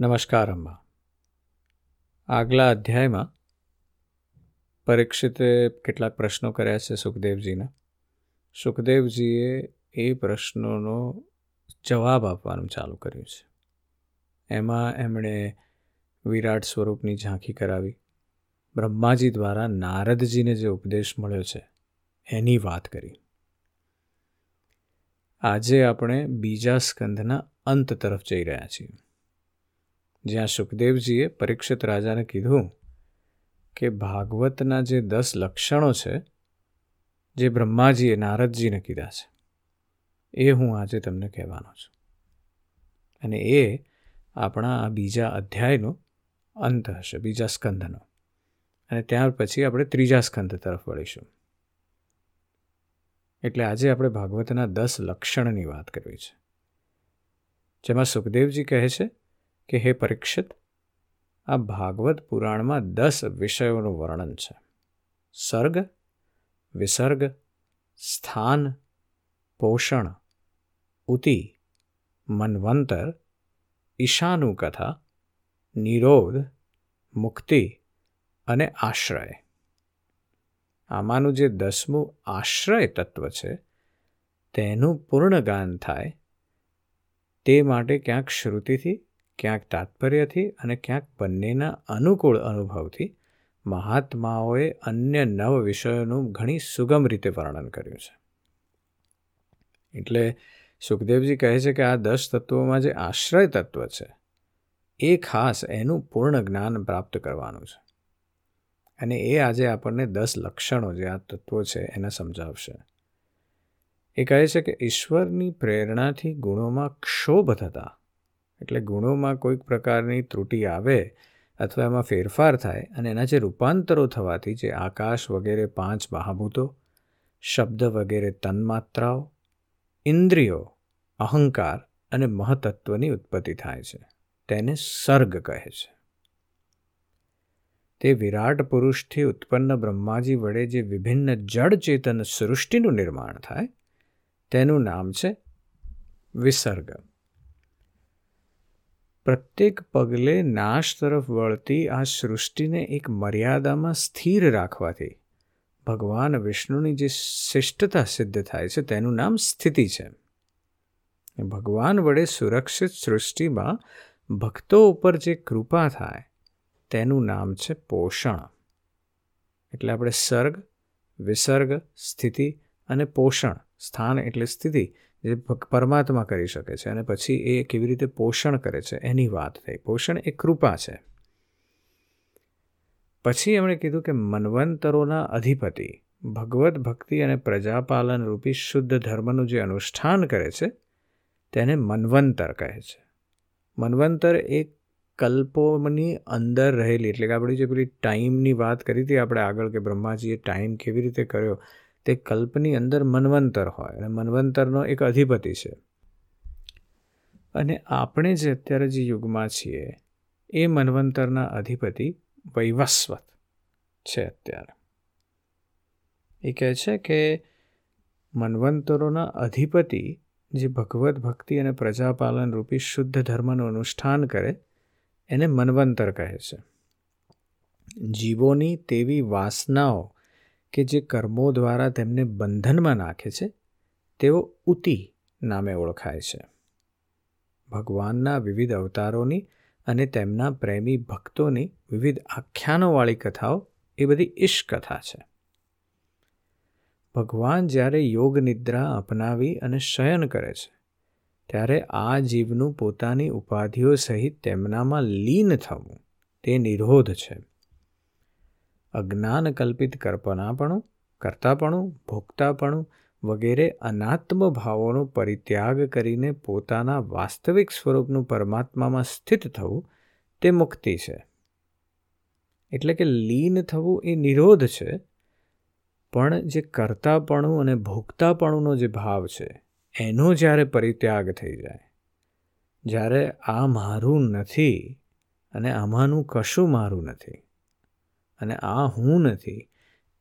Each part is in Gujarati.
નમસ્કાર, અમ્મા. આગલા અધ્યાયમાં પરીક્ષિતે કેટલાક પ્રશ્નો કર્યા છે સુખદેવજીના. સુખદેવજીએ એ પ્રશ્નોનો જવાબ આપવાનું ચાલુ કર્યું છે. એમાં એમણે વિરાટ સ્વરૂપની ઝાંખી કરાવી. બ્રહ્માજી દ્વારા નારદજીને જે ઉપદેશ મળ્યો છે, એની વાત કરી. આજે આપણે બીજા સ્કંધના અંત તરફ જઈ રહ્યા છીએ. જ્યાં સુખદેવજીએ પરીક્ષિત રાજાને કીધું કે ભાગવતના જે દસ લક્ષણો છે, જે બ્રહ્માજીએ નારદજીને કીધા છે, એ હું આજે તમને કહેવાનો છું. અને એ આપણા આ બીજા અધ્યાયનો અંત હશે, બીજા સ્કંધનો. અને ત્યાર પછી આપણે ત્રીજા સ્કંધ તરફ વળીશું. એટલે આજે આપણે ભાગવતના દસ લક્ષણની વાત કરવી છે. જેમાં સુખદેવજી કહે છે કે હે પરીક્ષિત, આ ભાગવત પુરાણમાં દસ વિષયોનું વર્ણન છે. સર્ગ, વિસર્ગ, સ્થાન, પોષણ, ઉતિ, મન્વંતર, ઈશાનુકથા, નિરોધ, મુક્તિ અને આશ્રય. આમાંનું જે દસમું આશ્રય તત્વ છે, તેનું પૂર્ણ ગાન થાય તે માટે ક્યાંક શ્રુતિથી ક્યાંક તાત્પર્યથી અને ક્યાંક બંનેના અનુકૂળ અનુભવથી મહાત્માઓએ અન્ય નવ વિષયોનું ઘણી સુગમ રીતે વર્ણન કર્યું છે. એટલે સુખદેવજી કહે છે કે આ દસ તત્વોમાં જે આશ્રય તત્વ છે, એ ખાસ એનું પૂર્ણ જ્ઞાન પ્રાપ્ત કરવાનું છે. અને એ આજે આપણને દસ લક્ષણો જે આ તત્વો છે એને સમજાવશે. એ કહે છે કે ઈશ્વરની પ્રેરણાથી ગુણોમાં ક્ષોભ થતા એટલે ગુણોમાં કોઈક પ્રકારની ત્રુટિ આવે અથવા એમાં ફેરફાર થાય અને એના જે રૂપાંતરો થવાથી જે આકાશ વગેરે પાંચ મહાભૂતો, શબ્દ વગેરે તન્માત્રાઓ, ઇન્દ્રિયો, અહંકાર અને મહતત્વની ઉત્પત્તિ થાય છે. તેને સર્ગ કહે છે. તે વિરાટ પુરુષથી ઉત્પન્ન બ્રહ્માજી વડે જે વિભિન્ન જડ ચેતન સૃષ્ટિનું નિર્માણ થાય, તેનું નામ છે વિસર્ગ. પ્રત્યેક પગલે નાશ તરફ વળતી આ સૃષ્ટિને એક મર્યાદામાં સ્થિર રાખવાથી ભગવાન વિષ્ણુની જે શિષ્ટતા સિદ્ધ થાય છે, તેનું નામ સ્થિતિ છે. ભગવાન વડે સુરક્ષિત સૃષ્ટિમાં ભક્તો ઉપર જે કૃપા થાય, તેનું નામ છે પોષણ. એટલે આપણે સર્ગ, વિસર્ગ, સ્થિતિ અને પોષણ, સ્થાન એટલે સ્થિતિ. જે પરમાત્મા કરી શકે છે અને પછી એ કેવી રીતે પોષણ કરે છે એની વાત થઈ. પોષણ એ કૃપા છે. પછી એમણે કીધું કે મનવંતરોના અધિપતિ, ભગવત ભક્તિ અને પ્રજાપાલન રૂપી શુદ્ધ ધર્મનું જે અનુષ્ઠાન કરે છે, તેને મનવંતર કહે છે. મનવંતર એ કલ્પોની અંદર રહેલી, એટલે કે આપણી જે પેલી ટાઈમની વાત કરી હતી આપણે આગળ કે બ્રહ્માજીએ ટાઈમ કેવી રીતે કર્યો તે કલ્પની અંદર મનવંતર હોય અને મનવંતરનો એક અધિપતિ છે. અને આપણે જે અત્યારે જે યુગમાં છીએ, એ મનવંતરના અધિપતિ વૈવસ્વત છે અત્યારે. એ કહે છે કે મનવંતરોના અધિપતિ જે ભગવત ભક્તિ અને પ્રજાપાલન રૂપી શુદ્ધ ધર્મનું અનુષ્ઠાન કરે, એને મનવંતર કહે છે. જીવોની તેવી વાસનાઓ કે જે કર્મો દ્વારા તેમને બંધનમાં નાખે છે, તેઓ ઉતિ નામે ઓળખાય છે. ભગવાનના વિવિધ અવતારોની અને તેમના પ્રેમી ભક્તોની વિવિધ આખ્યાનોવાળી કથાઓ એ બધી ઈશ કથા છે. ભગવાન જ્યારે યોગ નિદ્રા અપનાવી અને શયન કરે છે, ત્યારે આ જીવનું પોતાની ઉપાધિઓ સહિત તેમનામાં લીન થવું, તે નિરોધ છે. અજ્ઞાન કલ્પિત કલ્પનાપણું, કરતાપણું ભોગતાપણું વગેરે અનાત્મ ભાવોનો પરિત્યાગ કરીને પોતાના વાસ્તવિક સ્વરૂપનું પરમાત્મામાં સ્થિત થવું તે મુક્તિ છે. એટલે કે લીન થવું એ નિરોધ છે, પણ જે કરતાપણું અને ભોગતાપણુંનો જે ભાવ છે, એનો જ્યારે પરિત્યાગ થઈ જાય, જ્યારે આ મારું નથી અને આમાંનું કશું મારું નથી અને આ હું નથી,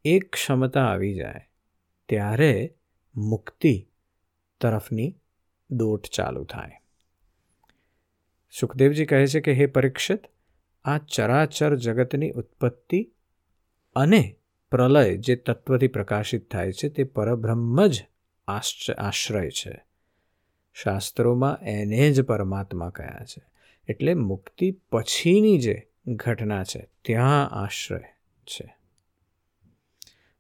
એક ક્ષમતા આવી જાય, ત્યારે મુક્તિ તરફની દોટ ચાલુ થાય. સુખદેવજી કહે છે કે, હે પરીક્ષિત, આ ચરાચર જગતની ઉત્પત્તિ અને પ્રલય જે તત્વથી પ્રકાશિત થાય છે, તે પરબ્રહ્મ જ આશ્રય છે. શાસ્ત્રોમાં એને જ પરમાત્મા કયા છે. એટલે મુક્તિ પછીની જે ઘટના છે. ત્યાં આશ્રય છે.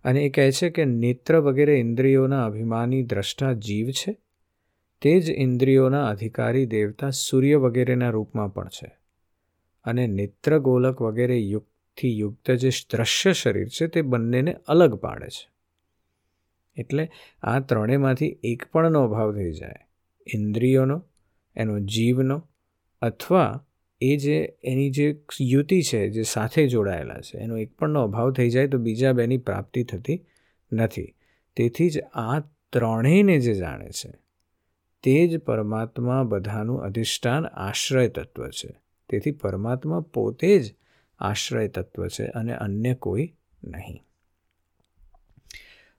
અને એ કહે છે કે નેત્ર વગેરે ઇન્દ્રિયોના અભિમાની દ્રષ્ટા જીવ છે. તે જ ઇન્દ્રિયોના અધિકારી દેવતા સૂર્ય વગેરેના રૂપમાં પણ છે. અને નેત્ર ગોલક વગેરે યુક્તથી યુક્ત જે દ્રશ્ય શરીર છે તે બંનેને અલગ પાડે છે. એટલે આ ત્રણેયમાંથી એક પણનો અભાવ થઈ જાય. ઇન્દ્રિયોનો, એનો જીવનો અથવા એ જે, એની જે યુતિ છે, જે સાથે જોડાયેલા છે, એનો એક પણનો અભાવ થઈ જાય તો બીજા બેની પ્રાપ્તિ થતી નથી. તેથી જ આ ત્રણેયને જે જાણે છે, તે જ પરમાત્મા બધાનું અધિષ્ઠાન આશ્રય તત્વ છે. તેથી પરમાત્મા પોતે જ આશ્રય તત્વ છે અને અન્ય કોઈ નહીં.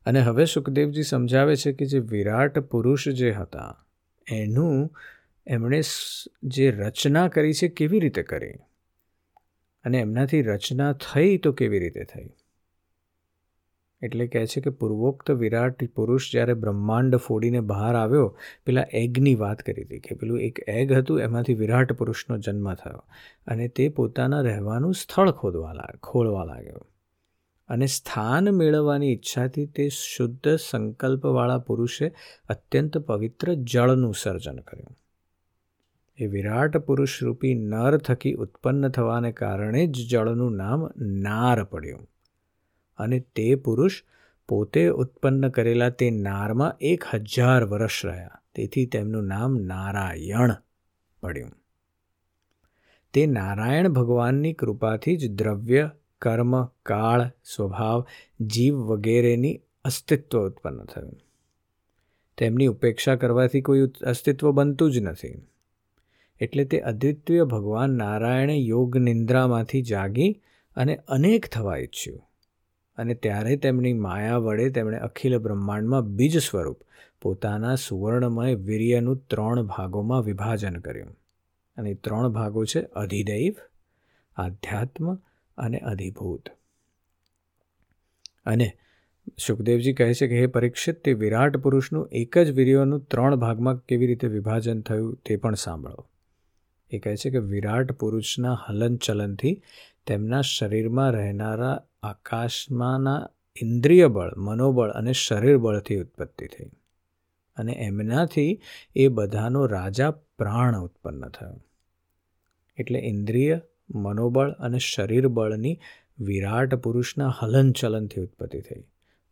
અને હવે સુખદેવજી સમજાવે છે કે જે વિરાટ પુરુષ જે હતા, એનું એમણે જે રચના કરી છે કેવી રીતે કરી? અને એમનાથી રચના થઈ તો કેવી રીતે થઈ? એટલે કહે છે કે પૂર્વોક્ત વિરાટ પુરુષ જ્યારે બ્રહ્માંડ ફોડીને બહાર આવ્યો, પેલા એગની વાત કરી હતી કે પેલું એક એગ હતું, એમાંથી વિરાટ પુરુષનો જન્મ થયો. અને તે પોતાના રહેવાનું સ્થળ ખોદવા લાગ, ખોળવા લાગ્યો. અને સ્થાન મેળવવાની ઈચ્છાથી તે શુદ્ધ સંકલ્પવાળા પુરુષે અત્યંત પવિત્ર જળનું સર્જન કર્યું. એ વિરાટ પુરુષ રૂપી નર થકી ઉત્પન્ન થવાને કારણે જ જળનું નામ નાર પડ્યું. અને તે પુરુષ પોતે ઉત્પન્ન કરેલા તે નારમાં એક હજાર વર્ષ રહ્યા. તેથી તેમનું નામ નારાયણ પડ્યું. તે નારાયણ ભગવાનની કૃપાથી જ દ્રવ્ય, કર્મ, કાળ, સ્વભાવ, જીવ વગેરેની અસ્તિત્વ ઉત્પન્ન થયું. તેમની ઉપેક્ષા કરવાથી કોઈ અસ્તિત્વ બનતું જ નથી. એટલે તે અદ્વિતીય ભગવાન નારાયણે યોગ નિંદ્રામાંથી જાગી અને અનેક થવા ઈચ્છ્યું. અને ત્યારે તેમની માયા વડે તેમણે અખિલ બ્રહ્માંડમાં બીજ સ્વરૂપ પોતાના સુવર્ણમય વીર્યનું ત્રણ ભાગોમાં વિભાજન કર્યું. અને ત્રણ ભાગો છે અધિદૈવ, આધ્યાત્મ અને અધિભૂત. અને સુખદેવજી કહે છે કે હે પરીક્ષિત, તે વિરાટ પુરુષનું એક જ વીર્યોનું ત્રણ ભાગમાં કેવી રીતે વિભાજન થયું તે પણ સાંભળો. એ કહે છે કે વિરાટ પુરુષના હલનચલનથી તેમના શરીરમાં રહેનારા આકાશમાંના ઇન્દ્રિય બળ મનોબળ અને શરીર બળથી ઉત્પત્તિ થઈ અને એમનાથી એ બધાનો રાજા પ્રાણ ઉત્પન્ન થયો. એટલે ઇન્દ્રિય, મનોબળ અને શરીર બળની વિરાટ પુરુષના હલનચલનથી ઉત્પત્તિ થઈ.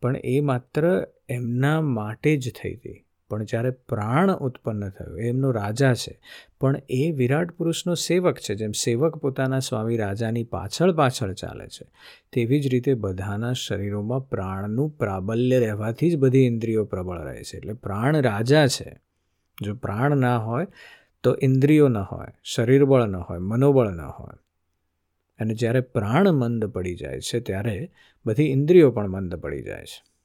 પણ એ માત્ર એમના માટે જ થઈ હતી. પણ જ્યારે પ્રાણ ઉત્પન્ન થયો એમનો રાજા છે. પણ એ વિરાટ પુરુષનો સેવક છે, જેમ સેવક પોતાના સ્વામી રાજાની પાછળ પાછળ ચાલે છે. તેવી જ રીતે બધાના શરીરોમાં પ્રાણનું પ્રાબલ્ય રહેવાથી જ બધી ઇન્દ્રિયો પ્રબળ રહે છે. એટલે પ્રાણ રાજા છે. જો પ્રાણ ના હોય, તો ઇન્દ્રિયો ન હોય, શરીર બળ ન હોય, મનોબળ ન હોય. અને જ્યારે પ્રાણ મંદ પડી જાય છે, ત્યારે બધી ઇન્દ્રિયો પણ મંદ પડી જાય છે.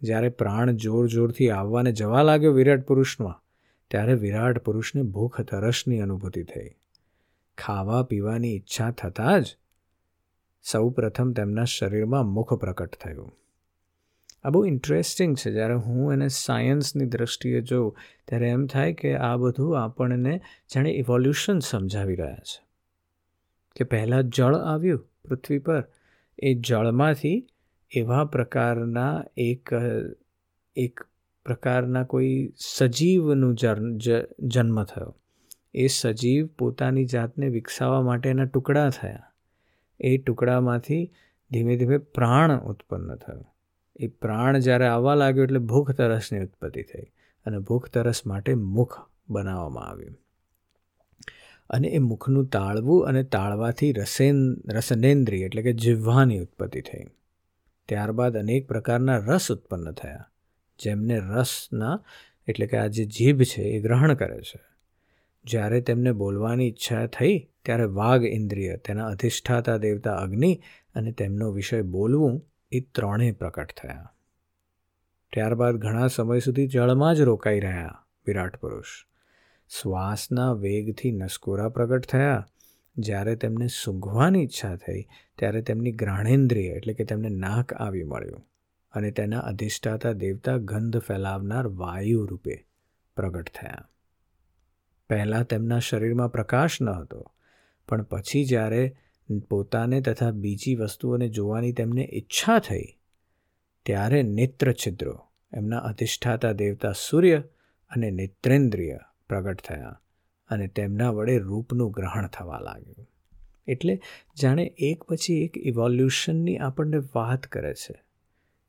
જ્યારે પ્રાણ જોર જોરથી આવવાને જવા લાગ્યો વિરાટ પુરુષમાં, ત્યારે વિરાટ પુરુષને ભૂખ તરસની અનુભૂતિ થઈ. ખાવા પીવાની ઈચ્છા થતાં જ સૌ પ્રથમ તેમના શરીરમાં મુખ પ્રકટ થયું. આ બહુ ઇન્ટરેસ્ટિંગ છે. જ્યારે હું એને સાયન્સની દ્રષ્ટિએ જોઉં, ત્યારે એમ થાય કે આ બધું આપણને જાણે ઇવોલ્યુશન સમજાવી રહ્યા છે. કે પહેલાં જળ આવ્યું પૃથ્વી પર, એ જળમાંથી એવા પ્રકારના એક એક પ્રકારના કોઈ સજીવનું જન્મ થયો. એ સજીવ પોતાની જાતને વિકસાવવા માટેના ટુકડા થયા. એ ટુકડામાંથી ધીમે ધીમે પ્રાણ ઉત્પન્ન થયો. એ પ્રાણ જ્યારે આવવા લાગ્યો એટલે ભૂખ તરસની ઉત્પત્તિ થઈ અને ભૂખ તરસ માટે મુખ બનાવવામાં આવ્યું. અને એ મુખનું તાળવું અને તાળવાથી રસેન, રસનેન્દ્રિય એટલે કે જીવવાની ઉત્પત્તિ થઈ. ત્યારબાદ અનેક પ્રકારના રસ ઉત્પન્ન થયા. જેમને રસના એટલે કે આ જે જીભ છે એ ગ્રહણ કરે છે. જ્યારે તેમને બોલવાની ઈચ્છા થઈ, ત્યારે વાઘ ઇન્દ્રિય, તેના અધિષ્ઠાતા દેવતા અગ્નિ અને તેમનો વિષય બોલવું એ ત્રણેય પ્રકટ થયા. ત્યારબાદ ઘણા સમય સુધી જળમાં જ રોકાઈ રહ્યા વિરાટ પુરુષ. શ્વાસના વેગથી નસકોરા પ્રગટ થયા. જ્યારે તેમને સૂંઘવાની ઈચ્છા થઈ, ત્યારે તેમની ગ્રાણેન્દ્રિય એટલે કે તેમને નાક આવી મળ્યું અને તેના અધિષ્ઠાતા દેવતા ગંધ ફેલાવનાર વાયુ રૂપે પ્રગટ થયા. પહેલાં તેમના શરીરમાં પ્રકાશ ન હતો, પણ પછી જ્યારે પોતાને તથા બીજી વસ્તુઓને જોવાની તેમને ઈચ્છા થઈ, ત્યારે નેત્ર છિદ્રો એમના અધિષ્ઠાતા દેવતા સૂર્ય અને નેત્રેન્દ્રિય પ્રગટ થયા. અને તેમના વડે રૂપનું ગ્રહણ થવા લાગ્યું. એટલે જાણે એક પછી એક ઇવોલ્યુશનની આપણને વાત કરે છે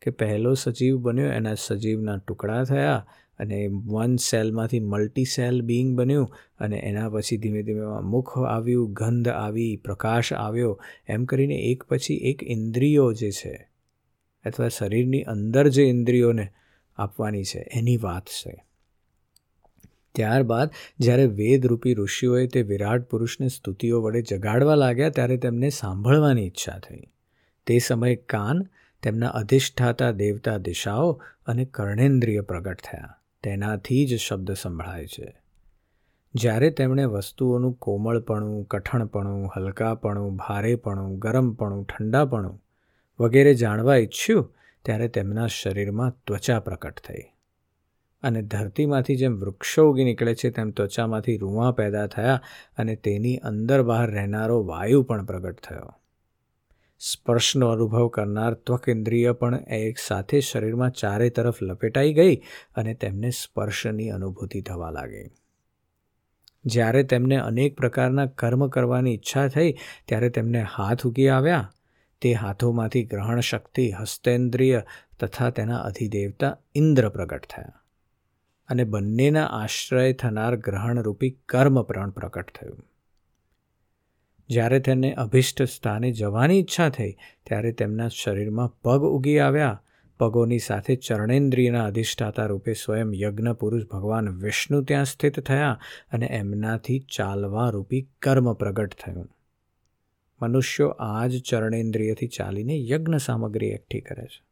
કે પહેલો સજીવ બન્યો, એના સજીવના ટુકડા થયા અને વન સેલમાંથી મલ્ટી સેલ બિંગ બન્યું અને એના પછી ધીમે ધીમે મુખ આવ્યું, ગંધ આવી, પ્રકાશ આવ્યો. એમ કરીને એક પછી એક ઇન્દ્રિયો જે છે અથવા શરીરની અંદર જે ઇન્દ્રિયોને આપવાની છે, એની વાત છે. ત્યારબાદ જ્યારે વેદરૂપી ઋષિઓએ તે વિરાટ પુરુષને સ્તુતિઓ વડે જગાડવા લાગ્યા ત્યારે તેમને સાંભળવાની ઈચ્છા થઈ. તે સમયે કાન, તેમના અધિષ્ઠાતા દેવતા દિશાઓ અને કર્ણેન્દ્રિય પ્રગટ થયા. તેનાથી જ શબ્દ સંભળાય છે. જ્યારે તેમણે વસ્તુઓનું કોમળપણું, કઠણપણું, હલકાપણું, ભારેપણું, ગરમપણું, ઠંડાપણું વગેરે જાણવા ઈચ્છ્યું, ત્યારે તેમના શરીરમાં ત્વચા પ્રકટ થઈ. અને ધરતીમાંથી જેમ વૃક્ષો ઉગી નીકળે છે, તેમ ત્વચામાંથી રૂંવા પેદા થયા અને તેની અંદર બહાર રહેનારો વાયુ પણ પ્રગટ થયો. સ્પર્શનો અનુભવ કરનાર ત્વક ઇન્દ્રિય પણ એક સાથે શરીરમાં ચારે તરફ લપેટાઈ ગઈ અને તેમને સ્પર્શની અનુભૂતિ થવા લાગી. જ્યારે તેમને અનેક પ્રકારના કર્મ કરવાની ઈચ્છા થઈ, ત્યારે તેમને હાથ ઉગી આવ્યા. તે હાથોમાંથી ગ્રહણ શક્તિ હસ્તેન્દ્રિય તથા તેના અધિદેવતા ઇન્દ્ર પ્રગટ થયા. અને બંનેના આશ્રય થનાર ગ્રહણરૂપી કર્મ પ્રણ પ્રકટ થયું. જ્યારે તેને અભિષ્ટ સ્થાને જવાની ઈચ્છા થઈ, ત્યારે તેમના શરીરમાં પગ ઉગી આવ્યા. પગોની સાથે ચરણેન્દ્રિયના અધિષ્ઠાતા રૂપે સ્વયં યજ્ઞ પુરુષ ભગવાન વિષ્ણુ ત્યાં સ્થિત થયા અને એમનાથી ચાલવા રૂપી કર્મ પ્રગટ થયું. મનુષ્યો આ જ ચરણેન્દ્રિયથી ચાલીને યજ્ઞ સામગ્રી એકઠી કરે છે.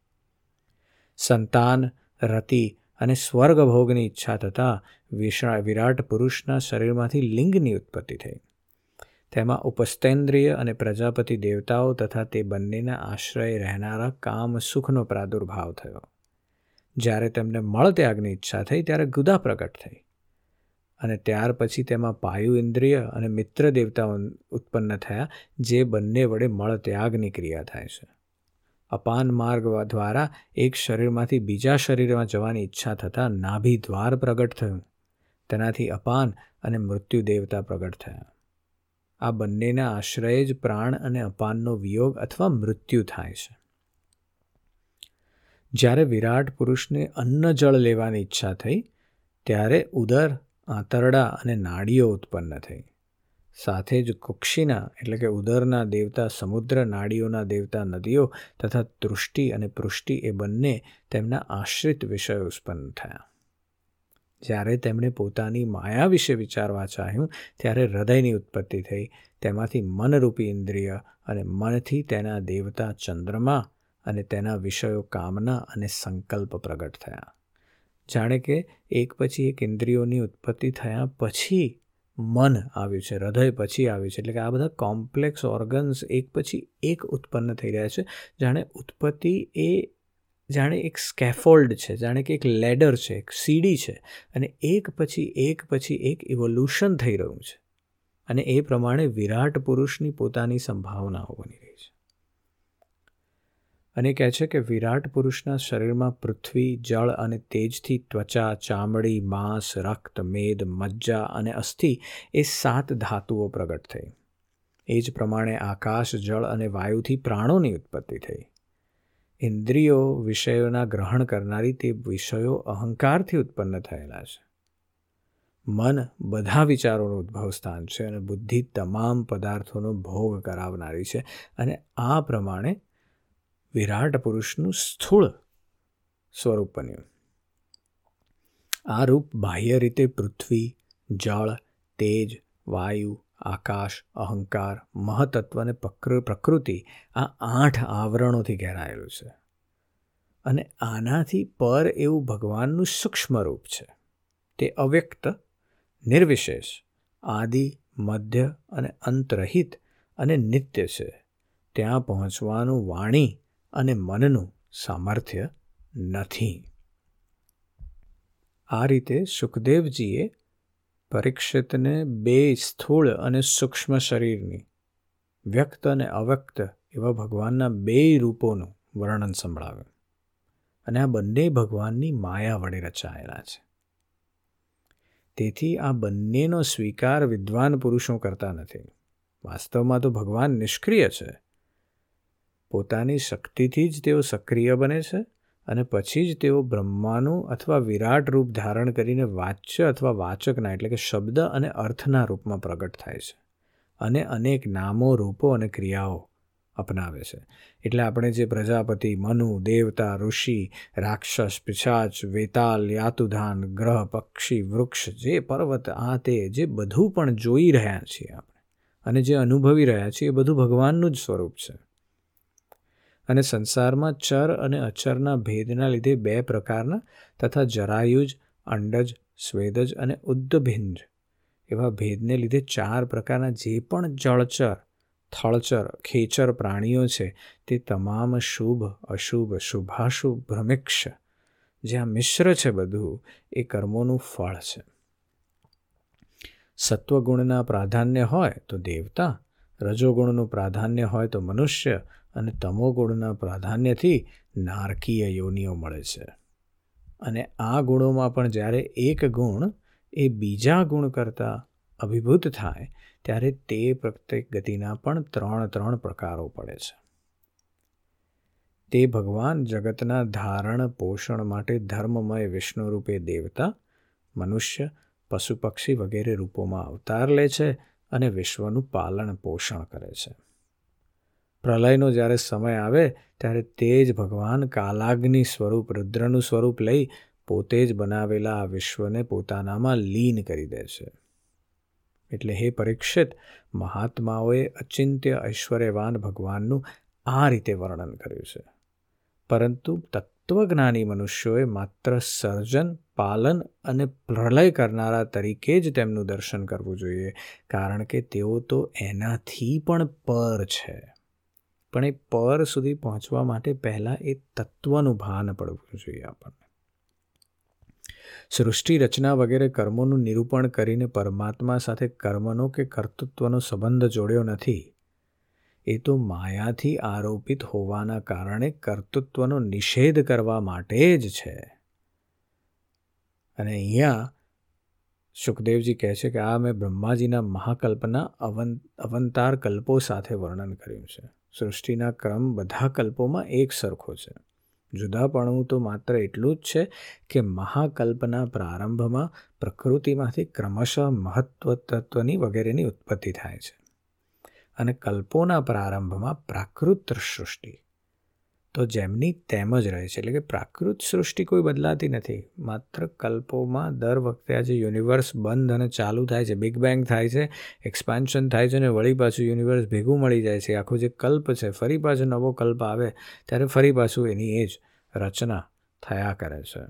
સંતાન, રતિ અને સ્વર્ગ ભોગની ઈચ્છા થતાં વિરાટ પુરુષના શરીરમાંથી લિંગની ઉત્પત્તિ થઈ. તેમાં ઉપસ્તેન્દ્રિય અને પ્રજાપતિ દેવતાઓ તથા તે બંનેના આશ્રય રહેનારા કામ સુખનો પ્રાદુર્ભાવ થયો. જ્યારે તેમને મળત્યાગની ઈચ્છા થઈ ત્યારે ગુદા પ્રગટ થઈ. અને ત્યાર પછી તેમાં પાયુ ઇન્દ્રિય અને મિત્ર દેવતાઓ ઉત્પન્ન થયા, જે બંને વડે મળત્યાગની ક્રિયા થાય છે. અપાન માર્ગ દ્વારા એક શરીરમાંથી બીજા શરીરમાં જવાની ઈચ્છા થતાં નાભી દ્વાર પ્રગટ થયું. તેનાથી અપાન અને મૃત્યુ દેવતા પ્રગટ થયા. આ બંનેના આશ્રયે જ પ્રાણ અને અપાનનો વિયોગ અથવા મૃત્યુ થાય છે. જ્યારે વિરાટ પુરુષને અન્ન જળ લેવાની ઈચ્છા થઈ, ત્યારે ઉદર, આંતરડા અને નાડીઓ ઉત્પન્ન થઈ. સાથે જ કુક્ષીના, એટલે કે ઉદરના દેવતા, સમુદ્ર નાડીઓના દેવતા, નદીઓ તથા તૃષ્ટિ અને પૃષ્ટિ એ બંને તેમના આશ્રિત વિષયો ઉત્પન્ન થયા. જ્યારે તેમણે પોતાની માયા વિશે વિચારવા ચાહ્યું, ત્યારે હૃદયની ઉત્પત્તિ થઈ. તેમાંથી મનરૂપી ઇન્દ્રિય અને મનથી તેના દેવતા ચંદ્રમા અને તેના વિષયો કામના અને સંકલ્પ પ્રગટ થયા. જાણે કે એક પછી એક ઇન્દ્રિયોની ઉત્પત્તિ થયા પછી મન આવ્યું છે, હૃદય પછી આવ્યું છે. એટલે કે આ બધા કોમ્પ્લેક્સ ઓર્ગન્સ એક પછી એક ઉત્પન્ન થઈ રહ્યા છે. જાણે ઉત્પત્તિ એ, જાણે એક સ્કેફોલ્ડ છે, જાણે કે એક લેડર છે, એક સીડી છે. અને એક પછી એક પછી એક ઇવોલ્યુશન થઈ રહ્યું છે. અને એ પ્રમાણે વિરાટ પુરુષની પોતાની સંભાવનાઓ બની રહી અને કહે છે કે વિરાટ પુરુષના શરીરમાં પૃથ્વી, જળ અને તેજથી ત્વચા, ચામડી, માંસ, રક્ત, મેદ, મજ્જા અને અસ્થિ એ સાત ધાતુઓ પ્રગટ થઈ. એ જ પ્રમાણે આકાશ, જળ અને વાયુથી પ્રાણોની ઉત્પત્તિ થઈ. ઇન્દ્રિયો વિષયોના ગ્રહણ કરનારી તે વિષયો અહંકારથી ઉત્પન્ન થયેલા છે. મન બધા વિચારોનું ઉદ્ભવ સ્થાન છે અને બુદ્ધિ તમામ પદાર્થોનો ભોગ કરાવનારી છે અને આ પ્રમાણે વિરાટ પુરુષનું સ્થૂળ સ્વરૂપ બન્યું. આ રૂપ બાહ્ય રીતે પૃથ્વી, જળ, તેજ, વાયુ, આકાશ, અહંકાર મહતત્વ અને પ્રકૃતિ આ આઠ આવરણોથી ઘેરાયેલું છે. અને આનાથી પર એવું ભગવાનનું સૂક્ષ્મ રૂપ છે. તે અવ્યક્ત, નિર્વિશેષ, આદિ, મધ્ય અને અંતરહિત અને નિત્ય છે. ત્યાં પહોંચવાનું વાણી અને મનનું સામર્થ્ય નથી. આ રીતે સુખદેવજીએ પરીક્ષિતને બે સ્થૂળ અને સૂક્ષ્મ શરીરની વ્યક્ત અને અવ્યક્ત એવા ભગવાનના બે રૂપોનું વર્ણન સંભળાવ્યું અને આ બંને ભગવાનની માયા વડે રચાયેલા છે. તેથી આ બંનેનો સ્વીકાર વિદ્વાન પુરુષો કરતા નથી. વાસ્તવમાં તો ભગવાન નિષ્ક્રિય છે. પોતાની શક્તિથી જ તેઓ સક્રિય બને છે અને પછી જ તેઓ બ્રહ્માનું અથવા વિરાટ રૂપ ધારણ કરીને વાચ્ય અથવા વાચકના એટલે કે શબ્દ અને અર્થના રૂપમાં પ્રગટ થાય છે અને અનેક નામો, રૂપો અને ક્રિયાઓ અપનાવે છે. એટલે આપણે જે પ્રજાપતિ, મનુ, દેવતા, ઋષિ, રાક્ષસ, પિશાચ, વેતાલ, યાતુધાન, ગ્રહ, પક્ષી, વૃક્ષ, જે પર્વત, આ તે, જે બધું પણ જોઈ રહ્યા છીએ આપણે અને જે અનુભવી રહ્યા છીએ એ બધું ભગવાનનું જ સ્વરૂપ છે. અને સંસારમાં ચર અને અચરના ભેદના લીધે બે પ્રકારના તથા જરાયુજ, અંડજ, સ્વેદજ અને ઉદ્ધભિંજ એવા ભેદને લીધે ચાર પ્રકારના જે પણ જળચર, થળચર, ખેચર પ્રાણીઓ છે, તે તમામ શુભ, અશુભ શુભાશુભ ભ્રમિક્ષ. જ્યાં મિશ્ર છે બધું, એ કર્મોનું ફળ છે. સત્વગુણના પ્રાધાન્ય હોય તો દેવતા, રજોગુણનું પ્રાધાન્ય હોય તો મનુષ્ય અને તમોગુણના પ્રાધાન્યથી નારકીય યોનિઓ મળે છે. અને આ ગુણોમાં પણ જ્યારે એક ગુણ એ બીજા ગુણ કરતાં અભિભૂત થાય, ત્યારે તે પ્રત્યેક ગતિના પણ ત્રણ ત્રણ પ્રકારો પડે છે. તે ભગવાન જગતના ધારણ પોષણ માટે ધર્મમય વિષ્ણુ રૂપે દેવતા, મનુષ્ય, પશુ પક્ષી વગેરે રૂપોમાં અવતાર લે છે અને વિશ્વનું પાલન પોષણ કરે છે. પ્રલયનો જ્યારે સમય આવે, ત્યારે તે જ ભગવાન કાલાગ્નિ સ્વરૂપ, રુદ્રનું સ્વરૂપ લઈ પોતે જ બનાવેલા આ વિશ્વને પોતાનામાં લીન કરી દે છે. એટલે હે પરીક્ષિત, મહાત્માઓએ અચિંત્ય ઐશ્વર્યવાન ભગવાનનું આ રીતે વર્ણન કર્યું છે. પરંતુ તત્વજ્ઞાની મનુષ્યોએ માત્ર સર્જન, પાલન અને પ્રલય કરનારા તરીકે જ તેમનું દર્શન કરવું જોઈએ, કારણ કે તેઓ તો એનાથી પણ પર છે. પણ એ પર સુધી પહોંચવા માટે પહેલાં એ તત્વનું ભાન પડવું જોઈએ આપણને. સૃષ્ટિ રચના વગેરે કર્મોનું નિરૂપણ કરીને પરમાત્મા સાથે કર્મનો કે કર્તૃત્વનો સંબંધ જોડ્યો નથી, એ તો માયાથી આરોપિત હોવાના કારણે કર્તૃત્વનો નિષેધ કરવા માટે જ છે. અને અહીંયા સુખદેવજી કહે છે કે આ મેં બ્રહ્માજીના મહાકલ્પના અવન, અવંતાર કલ્પો સાથે વર્ણન કર્યું છે. સૃષ્ટિના ક્રમ બધા કલ્પોમાં એક સરખો છે. જુદાપણું તો માત્ર એટલું જ છે કે મહાકલ્પના પ્રારંભમાં પ્રકૃતિમાંથી ક્રમશઃ મહત્વ તત્વની વગેરેની ઉત્પત્તિ થાય છે. અને કલ્પોના પ્રારંભમાં પ્રાકૃત સૃષ્ટિ તો જેમની તેમ જ રહે છે. એટલે કે પ્રાકૃત સૃષ્ટિ કોઈ બદલાતી નથી. માત્ર કલ્પોમાં દર વખતે આ જે યુનિવર્સ બંધ અને ચાલુ થાય છે બિગ બેંગ થાય છે એક્સપાન્શન થાય છે અને વળી પાછું યુનિવર્સ ભેગું મળી જાય છે. આખો જે કલ્પ છે, ફરી પાછો નવો કલ્પ આવે, ત્યારે ફરી પાછું એની એ જ રચના થયા કરે છે.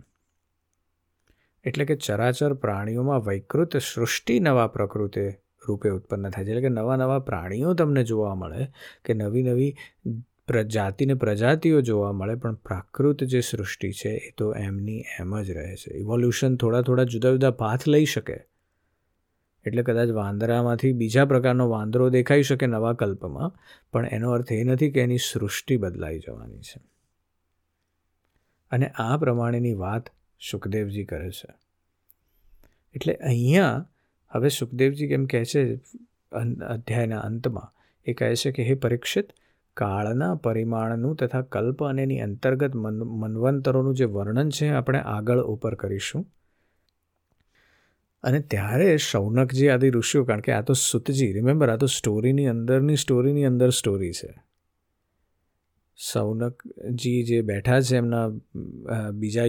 એટલે કે ચરાચર પ્રાણીઓમાં વૈકૃત સૃષ્ટિ નવા પ્રકૃતિ રૂપે ઉત્પન્ન થાય છે. એટલે કે નવા નવા પ્રાણીઓ તમને જોવા મળે કે નવી નવી જાતિને પ્રજાતિઓ જોવા મળે, પણ પ્રાકૃત જે સૃષ્ટિ છે, એ તો એમની એમ જ રહે છે. ઇવોલ્યુશન થોડા થોડા જુદા જુદા પાથ લઈ શકે. એટલે કદાચ વાંદરામાંથી બીજા પ્રકારનો વાંદરો દેખાઈ શકે નવા કલ્પમાં, પણ એનો અર્થ એ નથી કે એની સૃષ્ટિ બદલાઈ જવાની છે. અને આ પ્રમાણેની વાત સુખદેવજી કરે છે. એટલે અહીંયા હવે સુખદેવજી કેમ કહે છે અધ્યાયના અંતમાં, એ કહે છે કે, હે પરીક્ષિત કાળના પરિમાણનું તથા કલ્પ અને એની અંતર્ગત મન, મનવંતરોનું જે વર્ણન છે, આપણે આગળ ઉપર કરીશું. અને ત્યારે શૌનકજી આદિ ઋષિઓ, કારણ કે આ તો સુતજી રિમેમ્બર આ તો સ્ટોરીની અંદરની સ્ટોરીની અંદર સ્ટોરી છે. સૌનકજી જે બેઠા છે એમના બીજા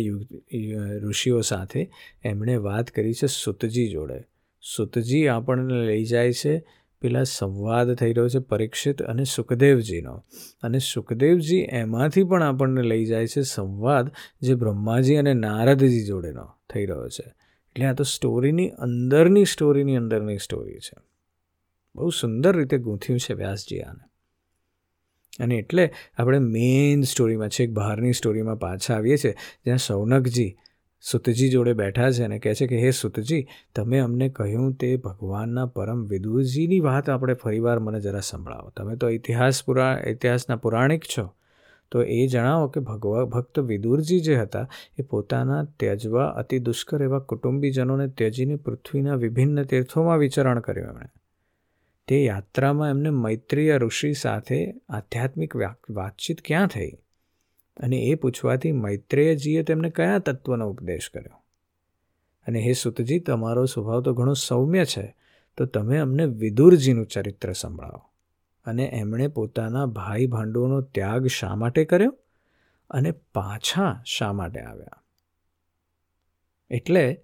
ઋષિઓ સાથે, એમણે વાત કરી છે સુતજી જોડે. સુતજી આપણને લઈ જાય છે પેલા સંવાદ થઈ રહ્યો છે પરીક્ષિત અને સુખદેવજીનો. અને સુખદેવજી એમાંથી પણ આપણને લઈ જાય છે સંવાદ જે બ્રહ્માજી અને નારદજી જોડેનો થઈ રહ્યો છે. એટલે આ તો સ્ટોરીની અંદરની સ્ટોરીની અંદરની સ્ટોરી છે. બહુ સુંદર રીતે ગૂંથ્યું છે વ્યાસજી આને. અને એટલે આપણે મેઇન સ્ટોરીમાં છે એક બહારની સ્ટોરીમાં પાછા આવીએ છીએ, જ્યાં સૌનકજી સુતજી જોડે બેઠા છે અને કહે છે કે, હે સુતજી, તમે અમને કહ્યું તે ભગવાનના પરમ વિદુરજીની વાત આપણે ફરીવાર મને જરા સંભળાવો. તમે તો ઇતિહાસ પુરા, ઇતિહાસના પુરાણિક છો. તો એ જણાવો કે ભગવા, ભક્ત વિદુરજી જે હતા, એ પોતાના ત્યજવા અતિ દુષ્કર એવા કુટુંબીજનોને ત્યજીને પૃથ્વીના વિભિન્ન તીર્થોમાં વિચરણ કર્યું એમણે. તે યાત્રામાં એમને મૈત્રીય ઋષિ સાથે આધ્યાત્મિક વાતચીત ક્યાં થઈ? અને એ પૂછવાથી મૈત્રેયજીએ તેમને કયા તત્વનો ઉપદેશ કર્યો? અને હે સુતજી, તમારો સ્વભાવ તો ઘણો સૌમ્ય છે, તો તમે અમને વિદુરજીનું ચરિત્ર સંભળાવો. અને એમણે પોતાના ભાઈ ભાંડોનો ત્યાગ શા માટે કર્યો? અને પાછા શા માટે આવ્યા? એટલે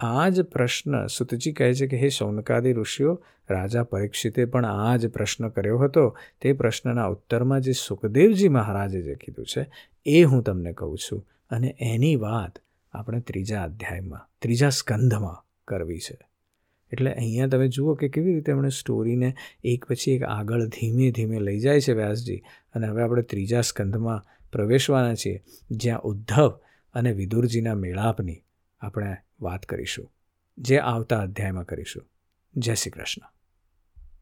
આ જ પ્રશ્ન સુતજી કહે છે કે, હે શૌનકાદી ઋષિઓ, રાજા પરીક્ષિતે પણ આ જ પ્રશ્ન કર્યો હતો. તે પ્રશ્નના ઉત્તરમાં જે સુખદેવજી મહારાજે જે કીધું છે, એ હું તમને કહું છું. અને એની વાત આપણે ત્રીજા અધ્યાયમાં, ત્રીજા સ્કંધમાં કરવી છે. એટલે અહીંયા તમે જુઓ કે કેવી રીતે એમણે સ્ટોરીને એક પછી એક આગળ ધીમે ધીમે લઈ જાય છે વ્યાસજી. અને હવે આપણે ત્રીજા સ્કંધમાં પ્રવેશવાના છીએ, જ્યાં ઉદ્ધવ અને વિદુરજીના મેળાપની આપણે વાત કરીશું જે આવતા અધ્યાયમાં કરીશું. જય શ્રી કૃષ્ણ.